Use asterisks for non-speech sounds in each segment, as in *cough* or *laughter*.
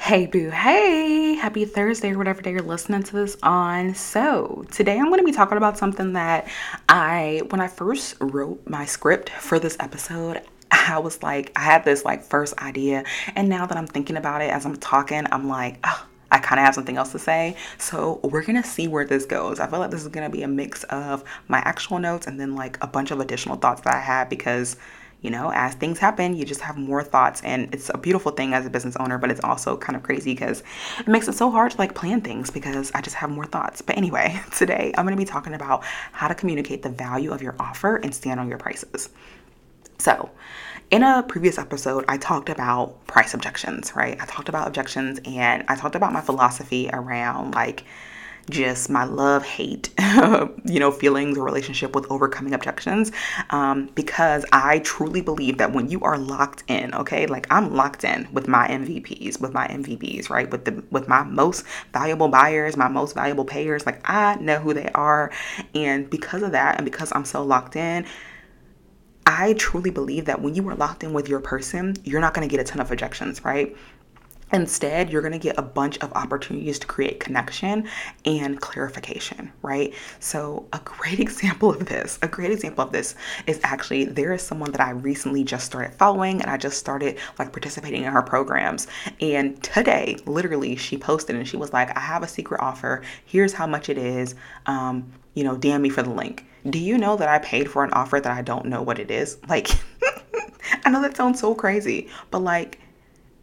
Hey, boo. Hey, happy Thursday or whatever day you're listening to this on. So, today I'm going to be talking about something that I, when I first wrote my script for this episode, I was like, I had this like first idea. And now that I'm thinking about it as I'm talking, I'm like, oh, I kind of have something else to say. So we're going to see where this goes. I feel like this is going to be a mix of my actual notes and then like a bunch of additional thoughts that I had because, you know, as things happen, you just have more thoughts. And it's a beautiful thing as a business owner, but it's also kind of crazy because it makes it so hard to like plan things because I just have more thoughts. But anyway, *laughs* today I'm going to be talking about how to communicate the value of your offer and stand on your prices. So, in a previous episode, I talked about price objections, right? I talked about objections and I talked about my philosophy around like just my love hate, *laughs* you know, feelings or relationship with overcoming objections. Um, because I truly believe that when you are locked in, okay, like I'm locked in with my MVPs, with my MVPs, right? With the with my most valuable buyers, my most valuable payers, like I know who they are. And because of that, and because I'm so locked in, I truly believe that when you are locked in with your person, you're not going to get a ton of objections, right? Instead, you're going to get a bunch of opportunities to create connection and clarification, right? So, a great *laughs* example of this, a great example of this is actually there is someone that I recently just started following and I just started like participating in her programs. And today, literally, she posted and she was like, I have a secret offer. Here's how much it is. Um, you know, DM me for the link. Do you know that I paid for an offer that I don't know what it is? Like, *laughs* I know that sounds so crazy, but like,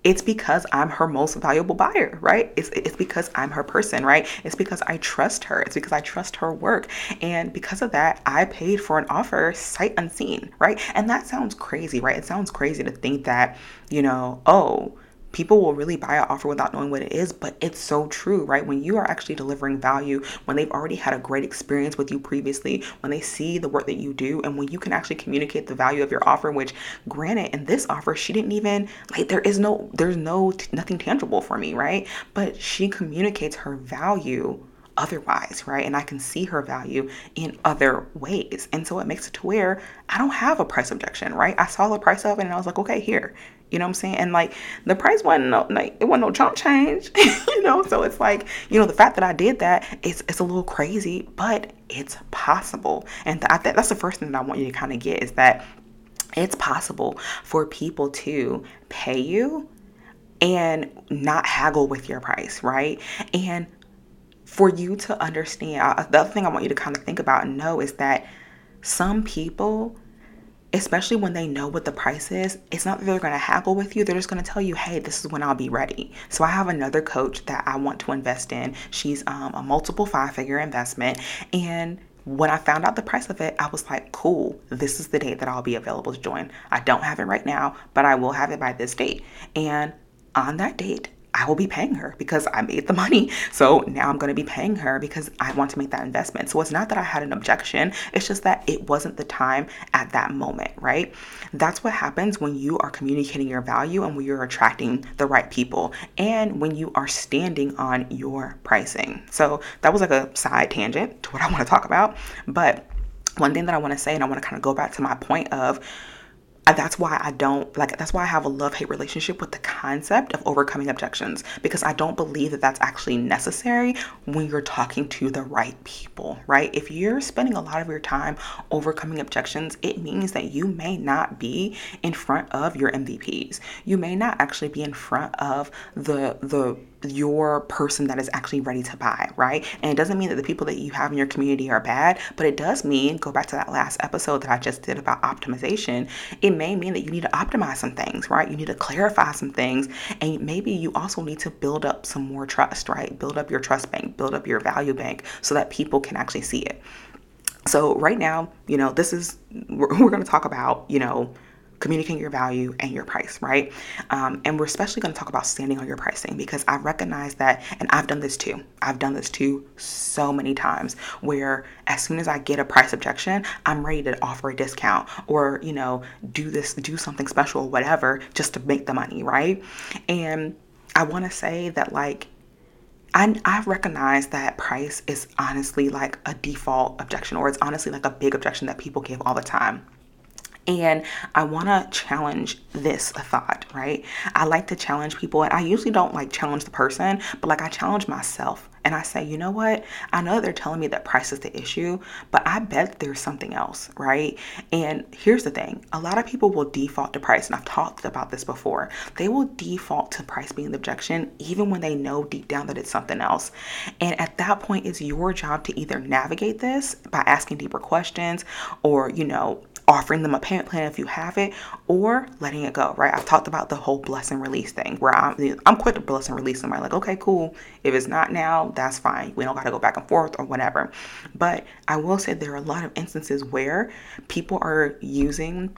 it's because I'm her most valuable buyer, right? It's, it's because I'm her person, right? It's because I trust her. It's because I trust her work. And because of that, I paid for an offer sight unseen, right? And that sounds crazy, right? It sounds crazy to think that, you know, oh, people will really buy an offer without knowing what it is, but it's so true, right? When you are actually delivering value, when they've already had a great experience with you previously, when they see the work that you do, and when you can actually communicate the value of your offer, which granted, in this offer, she didn't even like there is no there's no nothing tangible for me, right? But she communicates her value otherwise, right? And I can see her value in other ways. And so it makes it to where I don't have a price objection, right? I saw the price of it and I was like, okay, here, you know what I'm saying? And like the price wasn't no like it wasn't no chump change, *laughs* you know. So it's like you know the fact that I did that it's it's a little crazy, but it's possible. And I th- that's the first thing that I want you to kind of get is that it's possible for people to pay you and not haggle with your price, right? And for you to understand, uh, the other thing I want you to kind of think about and know is that some people especially when they know what the price is, it's not that they're going to haggle with you. They're just going to tell you, hey, this is when I'll be ready. So I have another coach that I want to invest in. She's um, a multiple five figure investment. And when I found out the price of it, I was like, cool, this is the date that I'll be available to join. I don't have it right now, but I will have it by this date. And on that date, I will be paying her because I made the money. So now I'm going to be paying her because I want to make that investment. So it's not that I had an objection, it's just that it wasn't the time at that moment, right? That's what happens when you are communicating your value and when you're attracting the right people and when you are standing on your pricing. So that was like a side tangent to what I want to talk about. But one thing that I want to say, and I want to kind of go back to my point of, that's why I don't like that's why I have a love hate relationship with the concept of overcoming objections because I don't believe that that's actually necessary when you're talking to the right people, right? If you're spending a lot of your time overcoming objections, it means that you may not be in front of your MVPs. You may not actually be in front of the the your person that is actually ready to buy, right? And it doesn't mean that the people that you have in your community are bad, but it does mean, go back to that last episode that I just did about optimization, it may mean that you need to optimize some things, right? You need to clarify some things, and maybe you also need to build up some more trust, right? Build up your trust bank, build up your value bank so that people can actually see it. So, right now, you know, this is, we're, we're going to talk about, you know, communicating your value and your price, right? Um, and we're especially going to talk about standing on your pricing because I recognize that, and I've done this too. I've done this too so many times where as soon as I get a price objection, I'm ready to offer a discount or, you know, do this, do something special whatever just to make the money, right? And I want to say that, like, I, I recognize that price is honestly like a default objection, or it's honestly like a big objection that people give all the time. And I want to challenge this thought, right? I like to challenge people, and I usually don't like challenge the person, but like I challenge myself. And I say, you know what? I know they're telling me that price is the issue, but I bet there's something else, right? And here's the thing a lot of people will default to price, and I've talked about this before. They will default to price being the objection, even when they know deep down that it's something else. And at that point, it's your job to either navigate this by asking deeper questions or, you know, offering them a payment plan if you have it or letting it go right? I've talked about the whole bless and release thing where i'm i'm quick to bless and release somebody like okay cool. If it's not now that's fine. We don't got to go back and forth or whatever. But i will say there are a lot of instances where people are using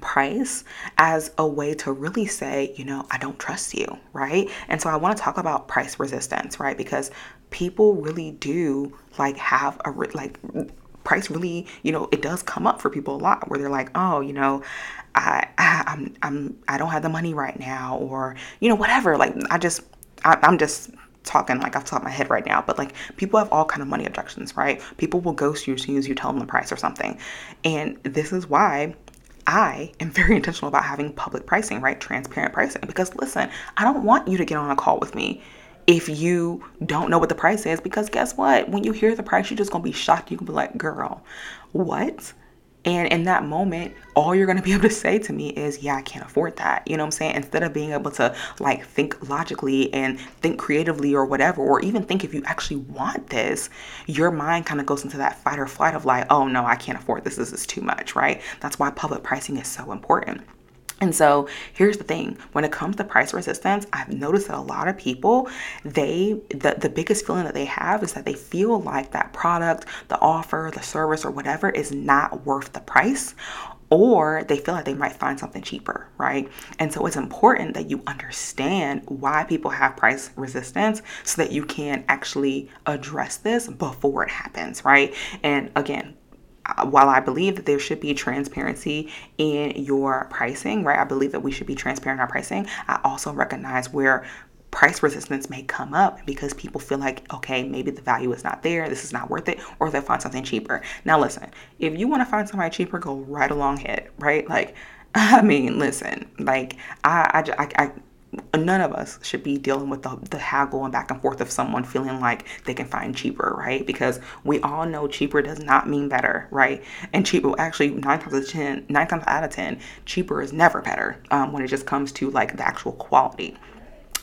price as a way to really say, you know, I don't trust you, right? And so I want to talk about price resistance, right? Because people really do like have a like price really, you know, it does come up for people a lot where they're like, oh, you know, I, I I'm I'm I don't have the money right now, or you know, whatever. Like I just I, I'm just talking like off the top of my head right now, but like people have all kind of money objections, right? People will ghost you as soon as you tell them the price or something. And this is why I am *laughs* very intentional about having public pricing, right? Transparent pricing. Because listen, I don't want you to get on a call with me if you don't know what the price is because guess what? When you hear the price you're just gonna be shocked. You can be like girl what? And in that moment all you're gonna be *laughs* able to say to me is yeah i can't afford that. You know what i'm saying? Instead of being able to like think logically and think creatively or whatever or even think if you actually want this your mind kind of goes into that fight or flight of like oh no i can't afford this. This is too much right? That's why public pricing is so important and so here's the thing when it comes to price resistance, I've noticed that a lot of people, they the, the biggest feeling that they have is that they feel like that product, the offer, the service, or whatever is not worth the price. Or they feel like they might find something cheaper, right? And so it's important that you understand why people have price resistance so that you can actually address this before it happens, right? And again, while I believe that there should be transparency in your pricing, right? I believe that we should be transparent in our pricing. I also recognize where price resistance may come up because people feel like, okay, maybe the value is not there, this is not worth it, or they'll find something cheaper. Now, listen, if you want to find somebody cheaper, go right along ahead, right? Like, *laughs* I mean, listen, like, I, I, I, I none of us should be dealing with the, the haggle and back and forth of someone feeling like they can find cheaper, right? Because we all know cheaper does not mean better, right? And cheaper, actually, nine times out of ten, nine times out of ten, cheaper is never better um, when it just comes to like the actual quality.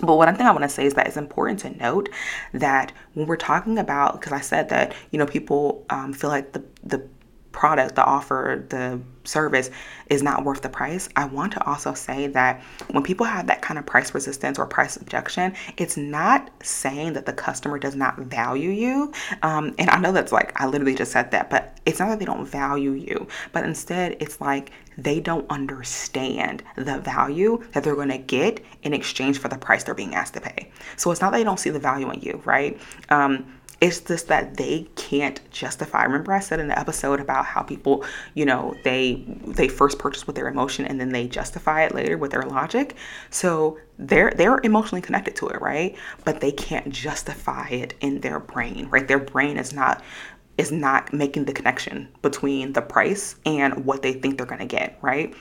But what I think I want to say is that it's important to note that when we're talking about, because I said that you know people um, feel like the the product, the offer, the service is not worth the price, I want to also say that when people have that kind of price resistance or price objection, it's not saying that the customer does not value you. Um, and I know that's like, I literally just said that, but it's not that they don't value you, but instead it's like they don't understand the value that they're going to get in exchange for the price they're being asked to pay. So it's not that they don't see the value in you, right? Um, it's just that they can't justify. Remember i said in the episode about how people you know they they first purchase with their emotion and then they justify it later with their logic. So they're they're emotionally connected to it right? But they can't justify it in their brain right? Their brain is not is not making the connection between the price and what they think they're going to get right?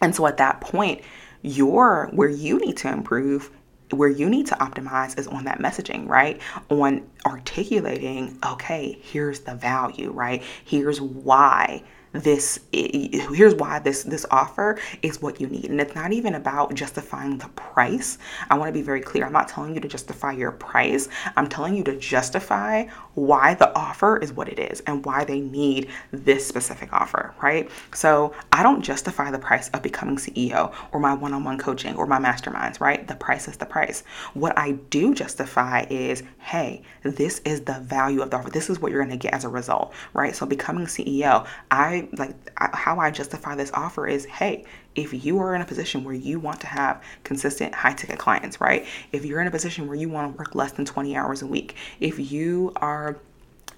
And so at that point you're where you need to improve where you need to optimize is on that messaging, right? On articulating, okay, here's the value, right? Here's why this here's why this this offer is what you need and it's not even about justifying the price i want to be very clear i'm not telling you to justify your price i'm telling you to justify why the offer is what it is and why they need this specific offer right? So i don't justify the price of becoming ceo or my one-on-one coaching or my masterminds right? The price is the price. What i do justify is hey this is the value of the offer. This is what you're going to get as a result right? So becoming ceo i like how I justify this offer is hey, if you are in a position where you want to have consistent high ticket clients, right? If you're in a position where you want to work less than 20 hours a week, if you are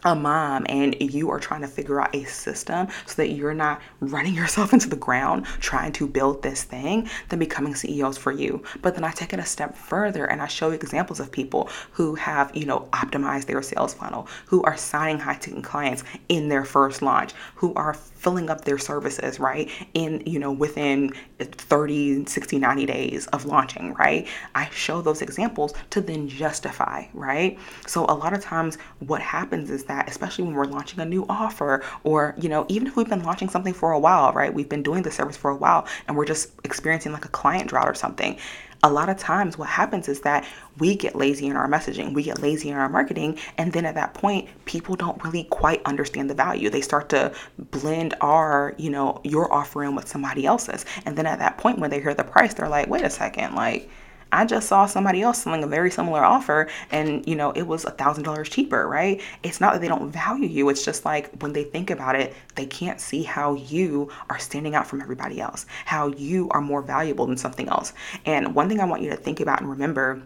a mom and you are trying to figure out a system so that you're not running *laughs* yourself into the ground trying to build this thing, then becoming CEOs for you. But then I take it a step further and I show you examples of people who have, you know, optimized their sales funnel, who are signing high ticket clients in their first launch, who are filling up their services, right? In, you know, within 30, 60, 90 days of launching, right? I show those examples to then justify, right? So a lot of times what happens is that, especially when we're launching a new offer or, you know, even if we've been launching something for a while, right? We've been doing the service for a while and we're just experiencing like a client drought or something a lot of times what happens is that we get lazy in our messaging, we get lazy in our marketing, and then at that point, people don't really quite understand the value. They start to blend our, you know, your offering with somebody else's. And then at that point, when they hear the price, they're like, wait a second, like, I just saw somebody else selling a very similar offer and you know it was a thousand dollars cheaper, right? It's not that they don't value you, it's just like when they think about it, they can't see how you are standing out from everybody else, how you are more valuable than something else. And one thing I want you to think about and remember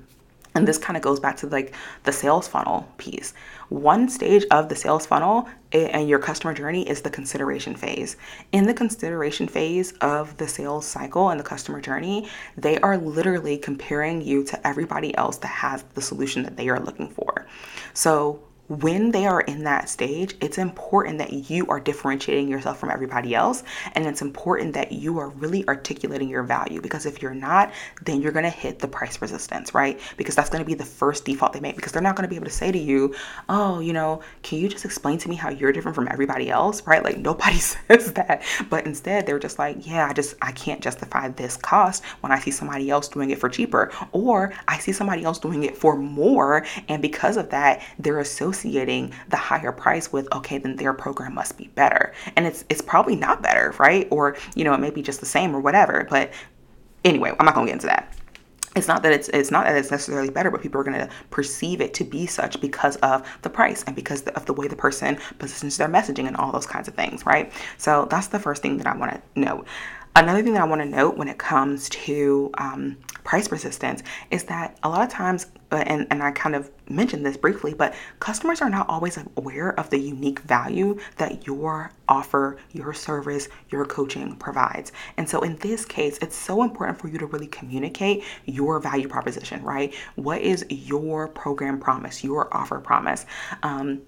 and this kind of goes back to like the sales funnel piece. One stage of the sales funnel eh, and your customer journey is the consideration phase. In the consideration phase of the sales cycle and the customer journey, they are literally comparing you to everybody else that has the solution that they are looking for. So when they are in that stage, it's important that you are differentiating yourself from everybody else. And it's important that you are really articulating your value because if you're not, then you're going to hit the price resistance, right? Because that's going to be the first default they make because they're not going to be able to say to you, oh, you know, can you just explain to me how you're different from everybody else, right? Like *laughs* nobody *laughs* says that. But instead, they're just like, yeah, I just, I can't justify this cost when I see somebody else doing it for cheaper. Or I see somebody else doing it for more. And because of that, they're associated associating the higher price with okay then their program must be better. And it's it's probably not better right? Or you know it may be just the same or whatever. But anyway i'm not going to get into that. It's not that it's it's not that it's necessarily better but people are going to perceive it to be such because of the price and because of the way the person positions their messaging and all those kinds of things right? So that's the first thing that i want to note. Another thing that I want to note when it comes to um, price resistance is that a lot of times, and, and I kind of mentioned this briefly, but customers are not always aware of the unique value that your offer, your service, your coaching provides. And so in this case, it's so important for you to really communicate your value proposition, right? What is your program promise, your offer promise? Um,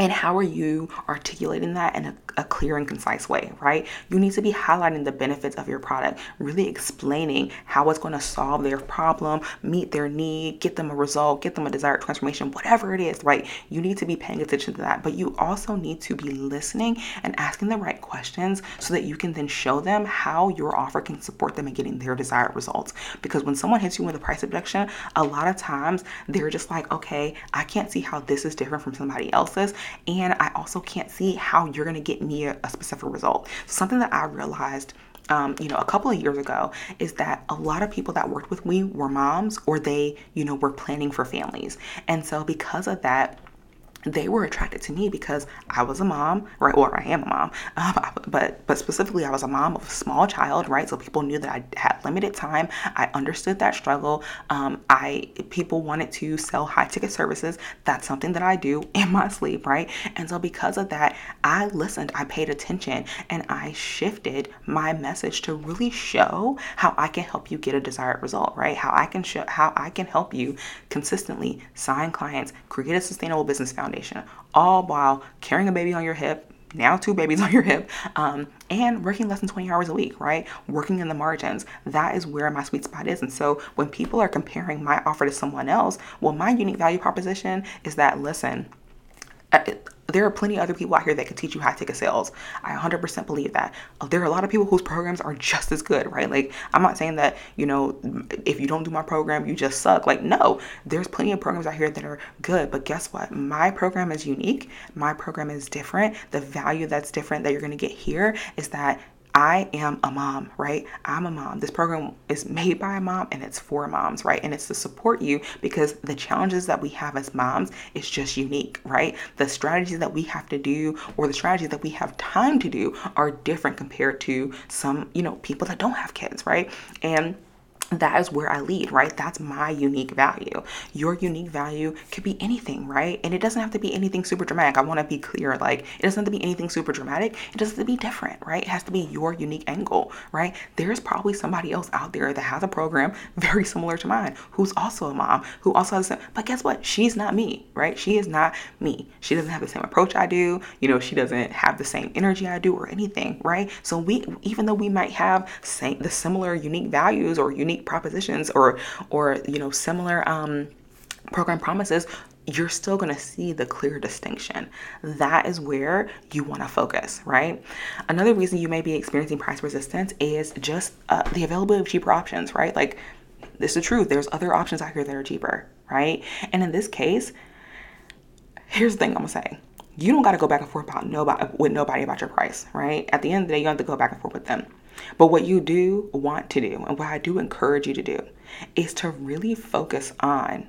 and how are you articulating that in a, a, clear and concise way, right? You need to be highlighting the benefits of your product, really explaining how it's going to solve their problem, meet their need, get them a result, get them a desired transformation, whatever it is, right? You need to be paying attention to that. But you also need to be listening and asking the right questions so that you can then show them how your offer can support them in getting their desired results. Because when someone hits you with a price objection, a lot of times they're just like, okay, I can't see how this is different from somebody else's and I also can't see how you're going to get me a, a specific result. Something that I realized um, you know, a couple of years ago is that a lot of people that worked with me were moms or they, you know, were planning for families. And so because of that, they were attracted to me because I was a mom, right? Or I am a mom, *laughs* um, but but specifically, I was a mom of a small child, right? So people knew that I had limited time. I understood that struggle. Um, I people wanted to sell high ticket services. That's something that I do *laughs* in my sleep, right? And so because of that, I listened, I paid attention, and I shifted my message to really show how I can help you get a desired result, right? How I can show how I can help you consistently sign clients, create a sustainable business foundation foundation, all while carrying a baby on your hip, now two babies *laughs* on your hip, um, and working less than 20 hours a week, right? Working in the margins. That is where my sweet spot is. And so when people are comparing my offer to someone else, well, my unique value proposition is that listen, there are plenty of other people out here that can teach you high ticket sales. I 100% believe that. Uh, there are a lot of people whose programs are just as good, right? Like, I'm not saying that, you know, if you don't do my program, you just suck. Like, no, there's plenty of programs out here that are good. But guess what? My program is unique. My program is different. The value that's different that you're going to get here is that I am a mom, right? I'm a mom. This program is made by a mom and it's for moms, right? And it's to support you because the challenges that we have as moms is just unique, right? The strategies that we have to do or the strategies that we have time to do are different compared to some, you know, people that don't have kids, right? And that is where I lead, right? That's my unique value. Your unique value could be anything, right? And it doesn't have to be anything super dramatic. I want to be clear. Like, it doesn't have to be anything super dramatic. It doesn't have to be different, right? It has to be your unique angle, right? There's probably somebody else out there that has a program *laughs* very similar to mine who's also a mom, who also has, a, but guess what? She's not me, right? She is not me. She doesn't have the same approach I do. You know, she doesn't have the same energy I do or anything, right? So we, even though we might have same, the similar unique values or unique propositions or or you know similar um, program promises you're still going to see the clear distinction. That is where you want to focus, right? Another reason you may be experiencing price resistance is just uh, the availability of cheaper options, right? Like, this is truth. There's other options out here that are cheaper, right? And in this case, here's the thing I'm going to say. You don't got to go back and forth about nobody with nobody about your price, right? At the end of the day, you have to go back and forth with them. But what you do want to do, and what I do encourage you to do, is to really focus on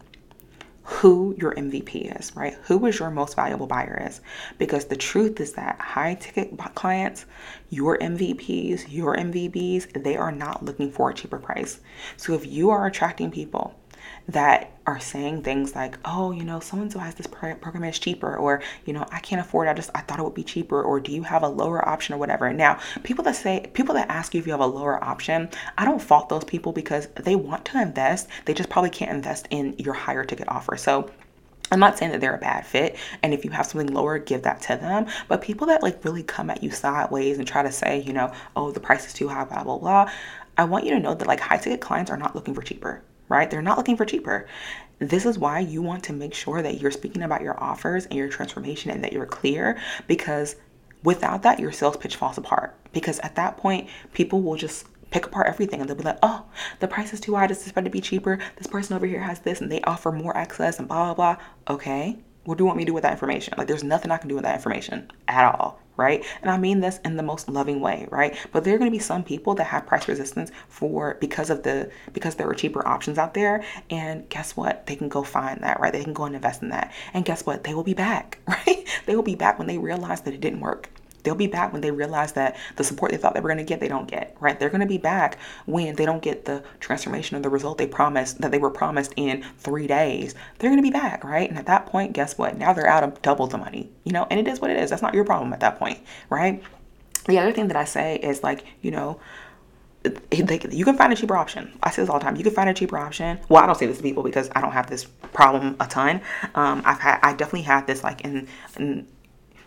who your MVP is, right? Who is your most valuable buyer is. Because the truth is that high ticket clients, your MVPs, your MVBs, they are not looking for a cheaper price. So if you are attracting people that are saying things like, oh, you know, so and so has this program is cheaper, or, you know, I can't afford. I just, I thought it would be cheaper, or do you have a lower option or whatever. Now, people that say, people that ask you if you have a lower option, I don't fault those people because they want to invest. They just probably can't invest in your higher ticket offer. So, I'm not saying that they're a bad fit, and if you have something lower, give that to them. But people that like really come at you sideways and try to say, you know, oh, the price is too high, blah, blah, blah. I want you to know that like high ticket clients are not looking for cheaper right? They're not looking for cheaper. This is why you want to make sure that you're speaking about your offers and your transformation and that you're clear because without that, your sales pitch falls apart. Because at that point, people will just pick apart everything and they'll be like, oh, the price is too high. This is supposed to be cheaper. This person over here has this and they offer more access and blah, blah, blah. Okay. What do you want me to do with that information? Like, there's nothing I can do with that information at all right? And I mean this in the most loving way, right? But there are going to be some people that have price resistance for because of the because there are cheaper options out there and guess what? They can go find that, right? They can go and invest in that. And guess what? They will be back, *laughs* right? They will be back when they realize that it didn't work. They'll be back when they realize that the support they thought they were going to get, they don't get, right? They're going to be back when they don't get the transformation or the result they promised that they were promised in three days. They're going to be back, right? And at that point, guess what? Now they're out of double the money, you know, and it is what it is. That's not your problem at that point, right? The other thing that I say is like, you know, you can find a cheaper option. I say this all the time. You can find a cheaper option. Well, I don't say this to people because I don't have this problem a ton. Um, I've had, I definitely had this like in, in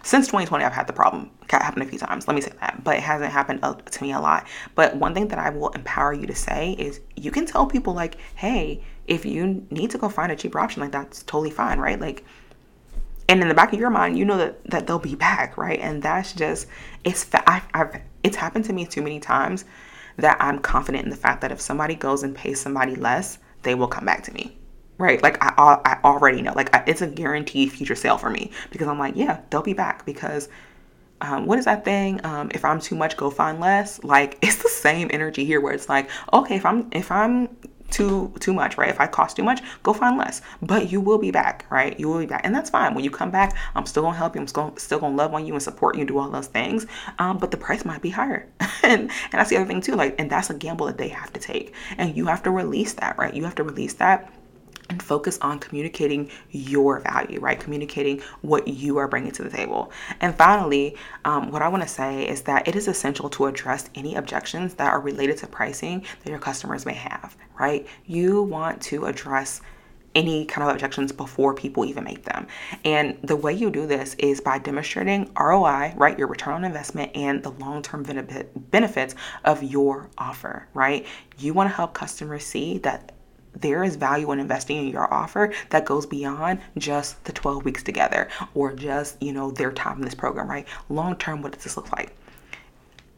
since 2020 i've had the problem happen a few times let me say that but it hasn't happened to me a lot. But one thing that i will empower you to say is you can tell people like hey if you need to go find a cheaper option like that's totally fine right? Like and in the back of your mind you know that that they'll be back right? And that's just it's I've, I've it's happened to me too many times that i'm confident in the fact that if somebody goes and pays somebody less they will come back to me right? Like I, I already know, like it's a guaranteed future sale for me because I'm like, yeah, they'll be back because um, what is that thing? Um, if I'm too much, go find less. Like *laughs* it's the same energy here where it's like, okay, if I'm if I'm too too much, right? If I cost too much, go find less. But you will be back, right? You will be back, and that's fine. When you come back, I'm still gonna help you. I'm still still gonna love on you and support you and do all those things. Um, but the price might be higher, *laughs* and and that's the other thing too. Like, and that's a gamble that they have to take, and you have to release that, right? You have to release that and focus on communicating your value, right? Communicating what you are bringing to the table. And finally, um, what I want to say is that it is essential to address any objections that are related to pricing that your customers may have, right? You want to address any kind of objections before people even make them. And the way you do this is by demonstrating ROI, right? Your return on investment and the long term benefit, benefits of your offer, right? You want to help customers see that there is value in investing in your offer that goes beyond just the 12 weeks together or just, you know, their time in this program, right? Long term, what does this look like?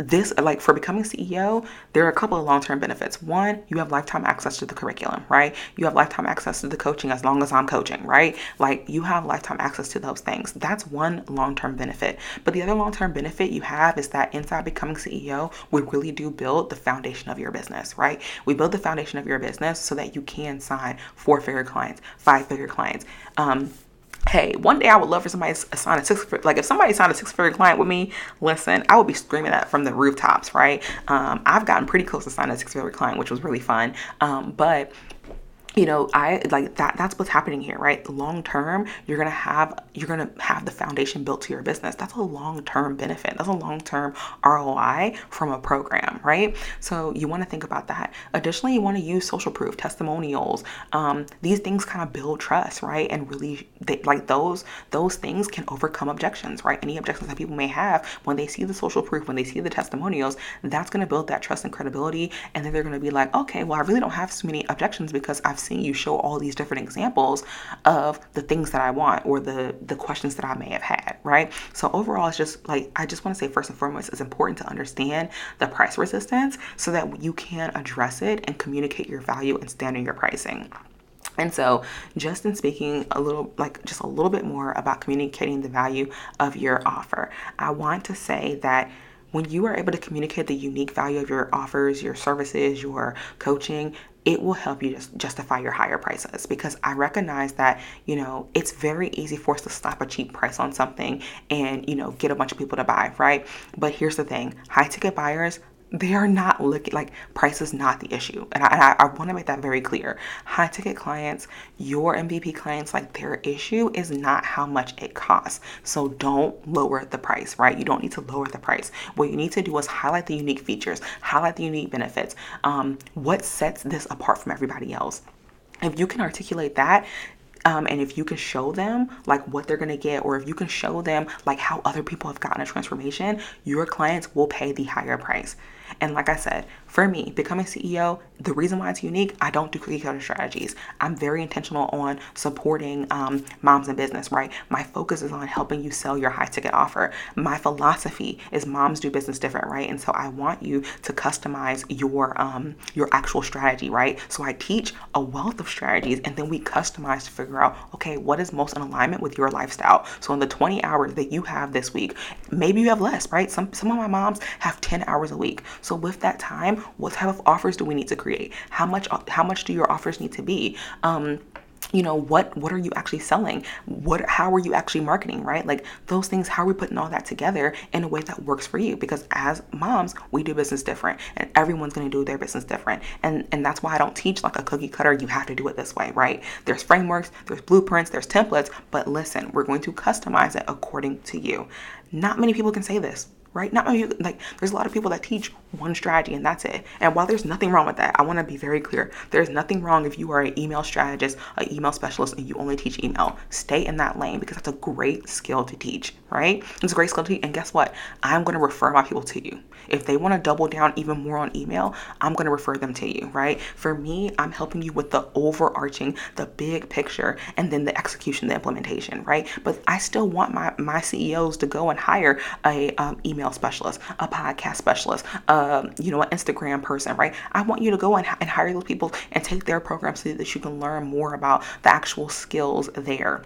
This like for becoming ceo there are a couple of long-term benefits. One you have lifetime access to the curriculum right? You have lifetime access to the coaching as long as i'm coaching right? Like you have lifetime access to those things. That's one long-term benefit. But the other long-term benefit you have is that inside becoming ceo we really do build the foundation of your business right? We build the foundation of your business so that you can sign four-figure clients five-figure clients. Um, hey, one day I would love for somebody to sign a six like if somebody signed a six figure client with me, listen, I would be screaming that from the rooftops, right? Um, I've gotten pretty close to signing a six figure client, which was really fun. Um, but you know i like that that's what's happening here right? Long term you're gonna have you're gonna have the foundation built to your business. That's a long term benefit. That's a long term roi from a program right? So you want to think about that. Additionally you want to use social proof testimonials um, these things kind of build trust right? And really they, like those those things can overcome objections right? Any objections that people may have when they see the social proof when they see the testimonials that's to build that trust and credibility. And then they're to be like okay well i really don't have so many objections because i've seen you show all these different examples of the things that I want or the the questions that I may have had, right? So overall it's just like I just want to say first and foremost it's important to understand the price resistance so that you can address it and communicate your value and stand in your pricing. And so, just in speaking a little, like just a little bit more about communicating the value of your offer, I want to say that when you are able to communicate the unique value of your offers, your services, your coaching, it will help you just justify your higher prices because I recognize that, you know, it's very easy for us to slap a cheap price on something and, you know, get a bunch of people to buy, right? But here's the thing high ticket buyers, they are not looking like price is not the issue. And I, I, I want to make that very clear. High ticket clients, your MVP clients, like their issue is not how much it costs. So don't lower the price, right? You don't need to lower the price. What you need to do is highlight the unique features, highlight the unique benefits. Um, what sets this apart from everybody else? If you can articulate that, um, and if you can show them like what they're gonna get, or if you can show them like how other people have gotten a transformation, your clients will pay the higher price. And like I said, for me, becoming CEO, the reason why it's unique, I don't do cookie cutter strategies. I'm very intentional on supporting um, moms in business, right? My focus is on helping you sell your high ticket offer. My philosophy is moms do business different, right? And so I want you to customize your um, your actual strategy, right? So I teach a wealth of strategies, and then we customize to figure out, okay, what is most in alignment with your lifestyle. So in the 20 hours that you have this week, maybe you have less, right? Some some of my moms have 10 hours a week. So with that time, what type of offers do we need to create? How much how much do your offers need to be? Um, you know what what are you actually selling what how are you actually marketing right like those things how are we putting all that together in a way that works for you because as moms we do business different and everyone's going to do their business different and and that's why i don't teach like a cookie cutter you have to do it this way right there's frameworks there's blueprints there's templates but listen we're going to customize it according to you not many people can say this right? Not many, like there's a lot of people that teach one strategy and that's it. And while there's nothing wrong with that, I want to be very clear. There's nothing wrong if you are an email strategist, an email specialist, and you only teach email. Stay in that lane because that's a great skill to teach, right? It's a great skill to teach. And guess what? I'm going to refer my people to you. If they want to double down even more on email, I'm going to refer them to you, right? For me, I'm helping you with the overarching, the big picture, and then the execution, the implementation, right? But I still want my my CEOs to go and hire a um, email specialist, a podcast specialist, um, you know, an Instagram person, right? I want you to go and, and hire those people and take their program so that you can learn more about the actual skills there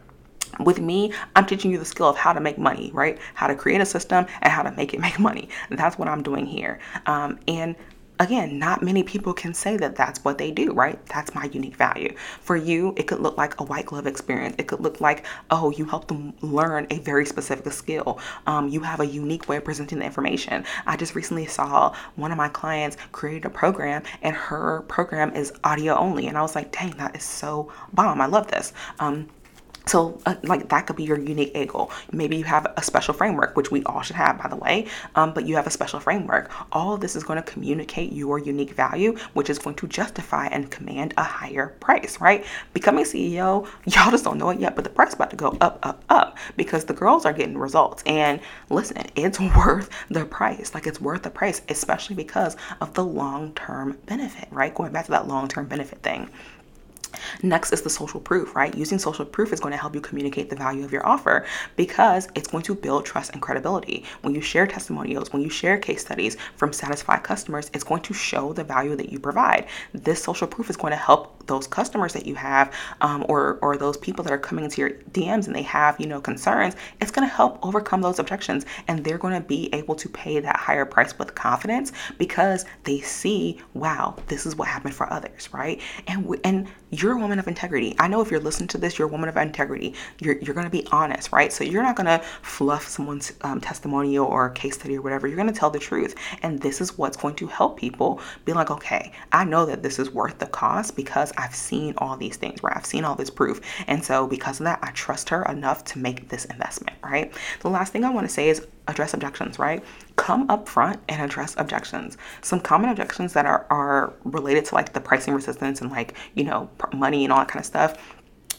with me, I'm teaching you the skill of how to make money, right? How to create a system and how to make it make money. That's what I'm doing here. Um, and again, not many people can say that that's what they do, right? That's my unique value. For you, it could look like a white glove experience. It could look like, oh, you help them learn a very specific skill. Um, you have a unique way of presenting the information. I just recently saw one of my clients create a program, and her program is audio only. And I was like, dang, that is so bomb. I love this. Um, so, uh, like that could be your unique angle. Maybe you have a special framework, which we all should have, by the way. Um, but you have a special framework. All of this is going to communicate your unique value, which is going to justify and command a higher price, right? Becoming CEO, *laughs* y'all just don't know it yet, but the price about to go up, up, up because the girls are getting results. And listen, it's *laughs* worth the price. Like it's worth the price, especially because of the long-term benefit, right? Going back to that long-term benefit thing. Next is the social proof, right? Using social proof is going to help you communicate the value of your offer because it's going to build trust and credibility. When you share testimonials, when you share case studies from satisfied customers, it's going to show the value that you provide. This social proof is going to help those customers that you have um, or, or those people that are coming into your DMs and they have, you know, concerns. It's going to help overcome those objections and they're going to be able to pay that higher price with confidence because they see, wow, this is what happened for others, right? And, and you're a woman of integrity. I know if you're listening to this, you're a woman of integrity. You're, you're going to be honest, right? So you're not going to fluff someone's um, testimonial or case study or whatever. You're going to tell the truth. And this is what's going to help people be like, okay, I know that this is worth the cost because I've seen all these things, right? I've seen all this proof. And so because of that, I trust her enough to make this investment, right? The last thing I want to say is address objections, right? Come up front and address objections. Some common objections that are, are related to like the pricing resistance and like, you know, money and all that kind of stuff.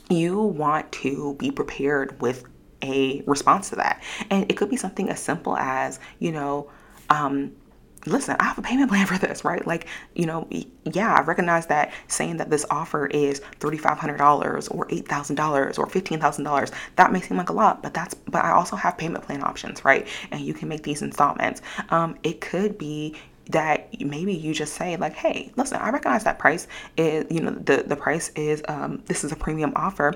You want to be prepared with a response to that. And it could be something as simple as, you know, um, listen, I have a payment plan for this, right? Like, you know, yeah, I recognize that saying that this offer is $3,500 or $8,000 or $15,000, that may seem like a lot, but that's, but I also have payment plan options, right? And you can make these installments. Um, it could be, that maybe you just say like hey listen i recognize that price is you know the the price is um this is a premium offer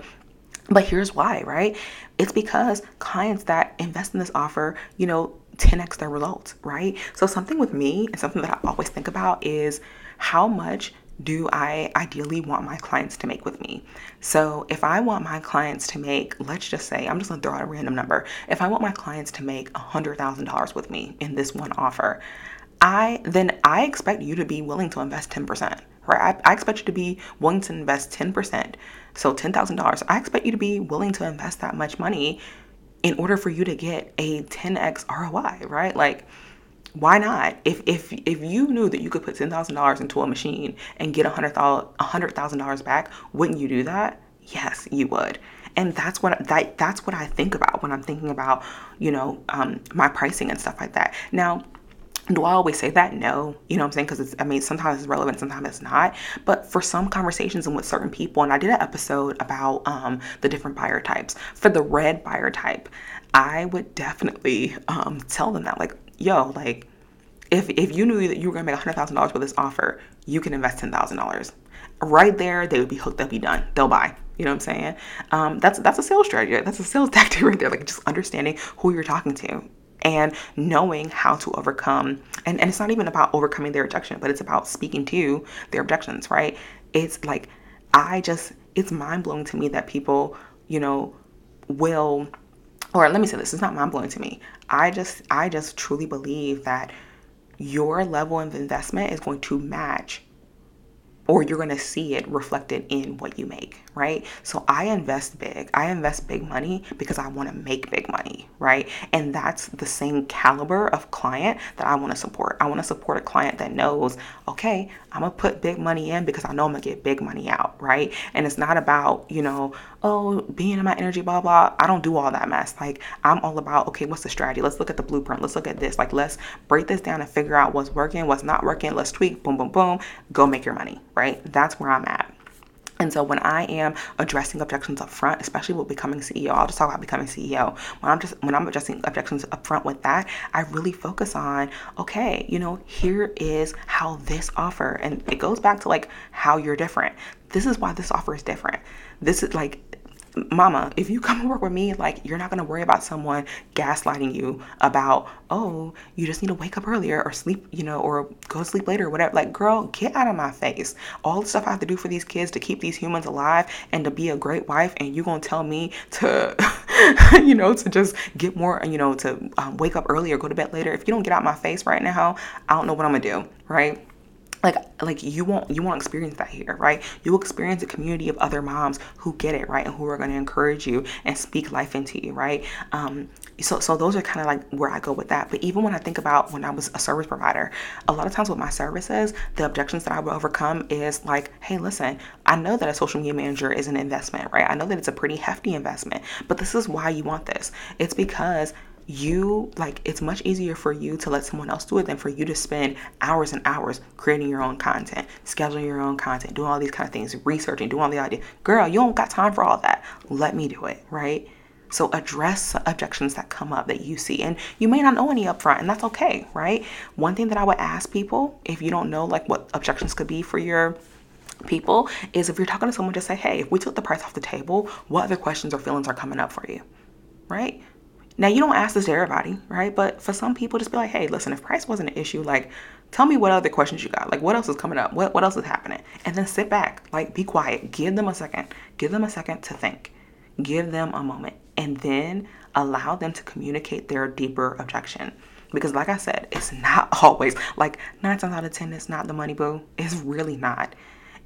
but here's why, right? It's because clients that invest in this offer, you know, 10x their results, right? So, something with me and something that I always think about is how much do I ideally want my clients to make with me? So, if I want my clients to make, let's just say, I'm just gonna throw out a random number. If I want my clients to make $100,000 with me in this one offer, I then I expect you to be willing to invest 10%, right? I, I expect you to be willing to invest 10%. So $10,000. I expect you to be willing to invest that much money in order for you to get a 10x ROI, right? Like why not? If if if you knew that you could put ten thousand dollars into a machine and get a hundred thousand dollars back, wouldn't you do that? Yes, you would. And that's what that that's what I think about when I'm thinking about you know um, my pricing and stuff like that. Now do I always say that? No. You know what I'm saying? Because it's, I mean, sometimes it's relevant, sometimes it's not. But for some conversations and with certain people, and I did an episode about um, the different buyer types. For the red buyer type, I would definitely um, tell them that, like, yo, like, if, if you knew that you were going to make $100,000 with this offer, you can invest $10,000. Right there, they would be hooked, they'll be done. They'll buy. You know what I'm saying? Um, that's that's a sales strategy. That's a sales *laughs* tactic right there. Like just understanding who you're talking to and knowing how to overcome and, and it's not even about overcoming their objection but it's about speaking to their objections right? It's like i just it's mind-blowing to me that people you know will or let me say this it's not mind-blowing to me. I just i just truly believe that your level of investment is going to match or you're going to see it reflected in what you make, right? So I invest big. I invest big money because I want to make big money, right? And that's the same caliber of client that I want to support. I want to support a client that knows, okay, I'm going to put big money in because I know I'm going to get big money out, right? And it's not about, you know, oh, being in my energy, blah, blah. I don't do all that mess. Like, I'm all about, okay, what's the strategy? Let's look at the blueprint. Let's look at this. Like, let's break this down and figure out what's working, what's not working. Let's tweak, boom, boom, boom. Go make your money, right? That's where I'm at. And so when I am addressing objections up front, especially with becoming CEO, I'll just talk about becoming CEO. When I'm just when I'm addressing objections up front with that, I really focus on, okay, you know, here is how this offer and it goes back to like how you're different. This is why this offer is different. This is like mama, if you come and *laughs* work with me, like you're not gonna worry about someone gaslighting you about, oh, you just need to wake up earlier or sleep, you know, or go to sleep later or whatever. Like, girl, get out of my face. All the stuff I have to do for these kids to keep these humans alive and to be a great wife, and you gonna tell me to, *laughs* you know, to just get more, you know, to um, wake up earlier, go to bed later. If you don't get out of my face right now, I don't know what I'm gonna do, right? Like like you won't you won't experience that here right? You will experience a community of other moms who get it right? And who are going to encourage you and speak life into you right? Um so so those are kind of like where i go with that. But even when i think about when i was a service provider a lot of times with my services the objections that i would overcome is like hey listen i know that a social media manager is an investment right? I know that it's a pretty hefty investment but this is why you want this. It's because you like it's much easier for you to let someone else do it than for you to spend hours and hours creating your own content, scheduling your own content, doing all these kind of things, researching, doing all the idea. Girl, you don't got time for all that. Let me do it, right? So address objections that come up that you see. And you may not know any upfront, and that's okay, right? One thing that I would ask people, if you don't know like what objections could be for your people, is if you're talking to someone, just say, hey, if we took the price off the table, what other questions or feelings are coming up for you? Right? Now you don't ask this to everybody, right? But for some people, just be like, hey, listen, if price wasn't an issue, like tell me what other questions you got. Like what else is coming up? What what else is happening? And then sit back, like be quiet. Give them a second. Give them a second to think. Give them a moment. And then allow them to communicate their deeper objection. Because like I said, it's not *laughs* always like nine times out of ten, it's not the money boo. It's really not.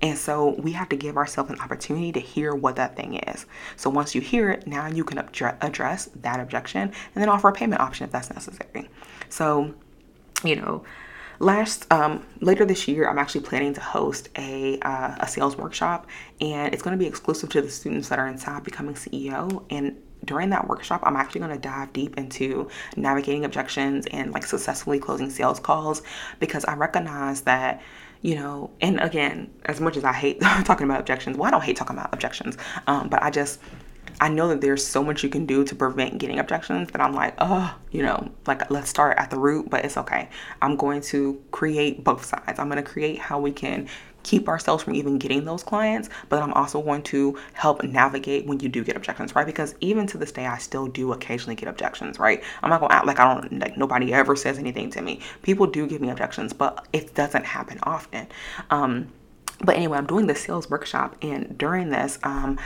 And so we have to give ourselves an opportunity to hear what that thing is. So once you hear it, now you can address that objection and then offer a payment option if that's necessary. So, you know, last um, later this year i'm actually planning to host a, uh, a sales workshop and it's going to be exclusive to the students that are inside becoming ceo and during that workshop i'm actually going to dive deep into navigating objections and like successfully closing sales calls because i recognize that you know, and again, as much as I hate *laughs* talking about objections, well, I don't hate talking about objections, um, but I just, I know that there's so much you can do to prevent getting objections that I'm like, oh, you know, like let's start at the root, but it's okay. I'm going to create both sides. I'm going to create how we can keep ourselves from even getting those clients, but I'm also going to help navigate when you do get objections, right? Because even to this day, I still do occasionally get objections, right? I'm not gonna act like I don't, like nobody ever says anything to me. People do give me objections, but it doesn't happen often. Um, but anyway, I'm doing the sales workshop, and during this, um,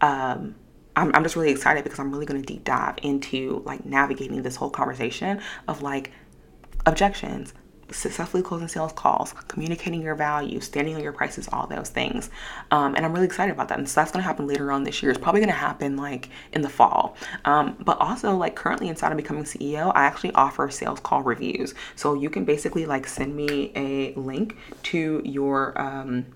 um, I'm, I'm just really excited because I'm really going to deep dive into like navigating this whole conversation of like objections, successfully closing sales calls, communicating your value, standing on your prices, all those things. Um, and I'm really excited about that. And so that's going to happen later on this year. It's probably going to happen like in the fall. Um, but also, like currently inside of Becoming CEO, I actually offer sales call reviews. So you can basically like send me a link to your. Um,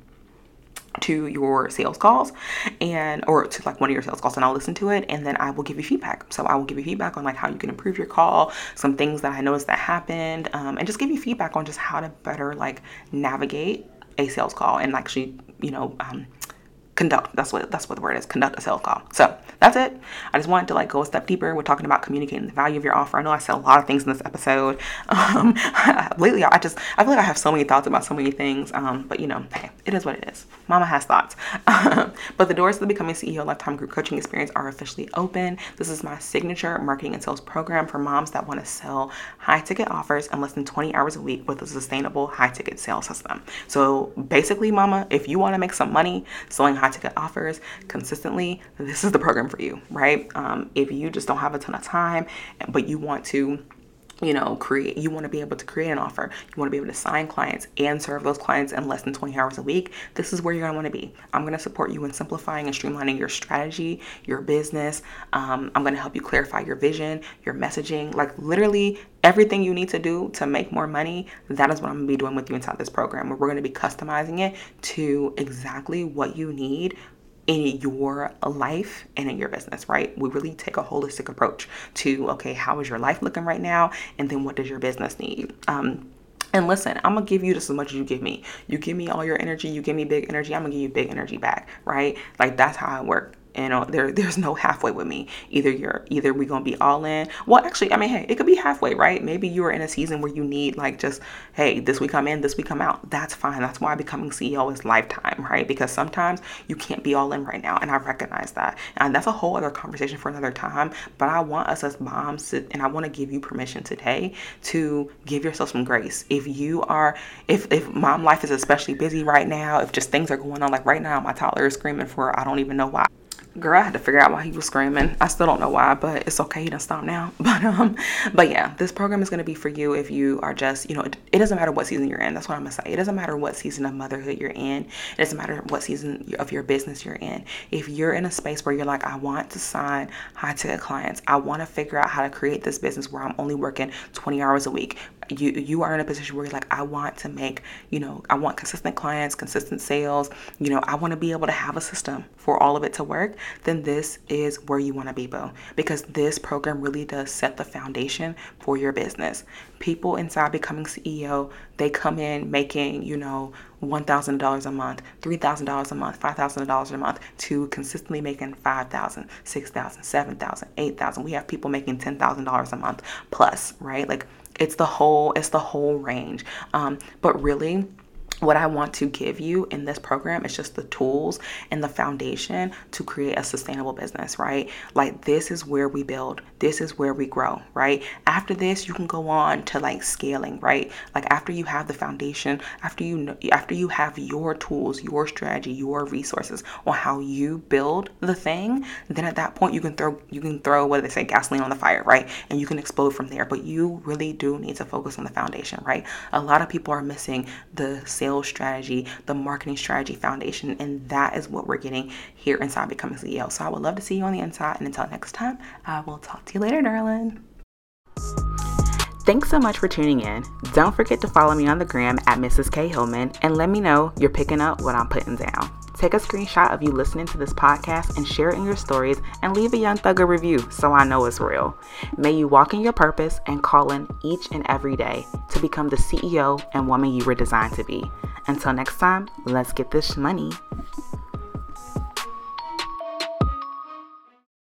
to your sales calls and or to like one of your sales calls and I'll listen to it and then I will give you feedback. So I will give you feedback on like how you can improve your call, some things that I noticed that happened, um, and just give you feedback on just how to better like navigate a sales call and actually, you know, um, conduct that's what that's what the word is conduct a sales call. So that's it. I just wanted to like go a step deeper. We're talking about communicating the value of your offer. I know i said a lot of things in this episode. *laughs* Um, *laughs* lately i just i feel like i have so many thoughts about so many things. Um, but you know hey it is what it is. Mama has thoughts. *laughs* But the doors to the becoming ceo lifetime group coaching experience are officially open. This is my signature marketing and sales program for moms that want to sell high ticket offers in less than 20 hours a week with a sustainable high ticket sales system. So basically mama if you want to make some money selling high high ticket offers consistently, this is the program for you, right? Um, if you just don't have a ton of time, but you want to you know, create, you want to be able to create an offer. You want to be able to sign clients and serve those clients in less than 20 hours a week. This is where you're going to want to be. I'm going to support you in simplifying and streamlining your strategy, your business. Um, I'm going to help you clarify your vision, your messaging, like literally everything you need to do to make more money. That is what I'm going to be doing with you inside this program. Where we're going to be customizing it to exactly what you need in your life and in your business, right? We really take a holistic approach to okay, how is your life looking right now? And then what does your business need? Um, and listen, I'm gonna give you just as much as you give me. You give me all your energy, you give me big energy, I'm gonna give you big energy back, right? Like that's how I work you uh, know there there's no halfway with me. Either you're either we're gonna be all in. Well actually i mean hey it could be halfway right? Maybe you are in a season where you need like just hey this week i'm in this week i'm out. That's fine. That's why becoming ceo is lifetime right? Because sometimes you can't be all in right now and i recognize that. And that's a whole other conversation for another time but i want us as moms to, and i want to give you permission today to give yourself some grace. If you are if if mom life is especially busy right now if just things are going on like right now my toddler is screaming for i don't even know why girl, I had to figure out why he was screaming. I still don't know why, but it's okay. He doesn't stop now. *laughs* But um, but yeah, this program is gonna be for you if you are just, you know, it, it, doesn't matter what season you're in. That's what I'm gonna say. It doesn't matter what season of motherhood you're in. It doesn't matter what season of your business you're in. If you're in a space where you're like, I want to sign high ticket clients, I want to figure out how to create this business where I'm only working 20 hours a week. you you are in a position where you're like I want to make, you know, I want consistent clients, consistent sales, you know, I want to be able to have a system for all of it to work, then this is where you want to be, boo. Because this program really does set the foundation for your business. People inside becoming CEO, they come in making, you know, $1,000 a month, $3,000 a month, $5,000 a month to consistently making $5,000, $6,000, $7,000, $8,000. We have people making $10,000 a month plus, right? Like it's the whole, it's the whole range. Um, but really, what I want to give you in this program is just the tools and the foundation to create a sustainable business, right? Like this is where we build, this is where we grow, right? After this, you can go on to like scaling, right? Like after you have the foundation, after you know, after you have your tools, your strategy, your resources on how you build the thing, then at that point you can throw you can throw what they say gasoline on the fire, right? And you can explode from there. But you really do need to focus on the foundation, right? A lot of people are missing the sales strategy, the marketing strategy foundation, and that is what we're getting here inside Becoming CEO. So I would love to see you on the inside. And until next time, I will talk to you later, darling. Thanks so much for tuning in. Don't forget to follow me on the gram at Mrs. K. Hillman and let me know you're picking up what I'm putting down. Take a screenshot of you listening to this podcast and share it in your stories and leave a Young Thugger review so I know it's real. May you walk in your purpose and call in each and every day to become the CEO and woman you were designed to be. Until next time, let's get this money.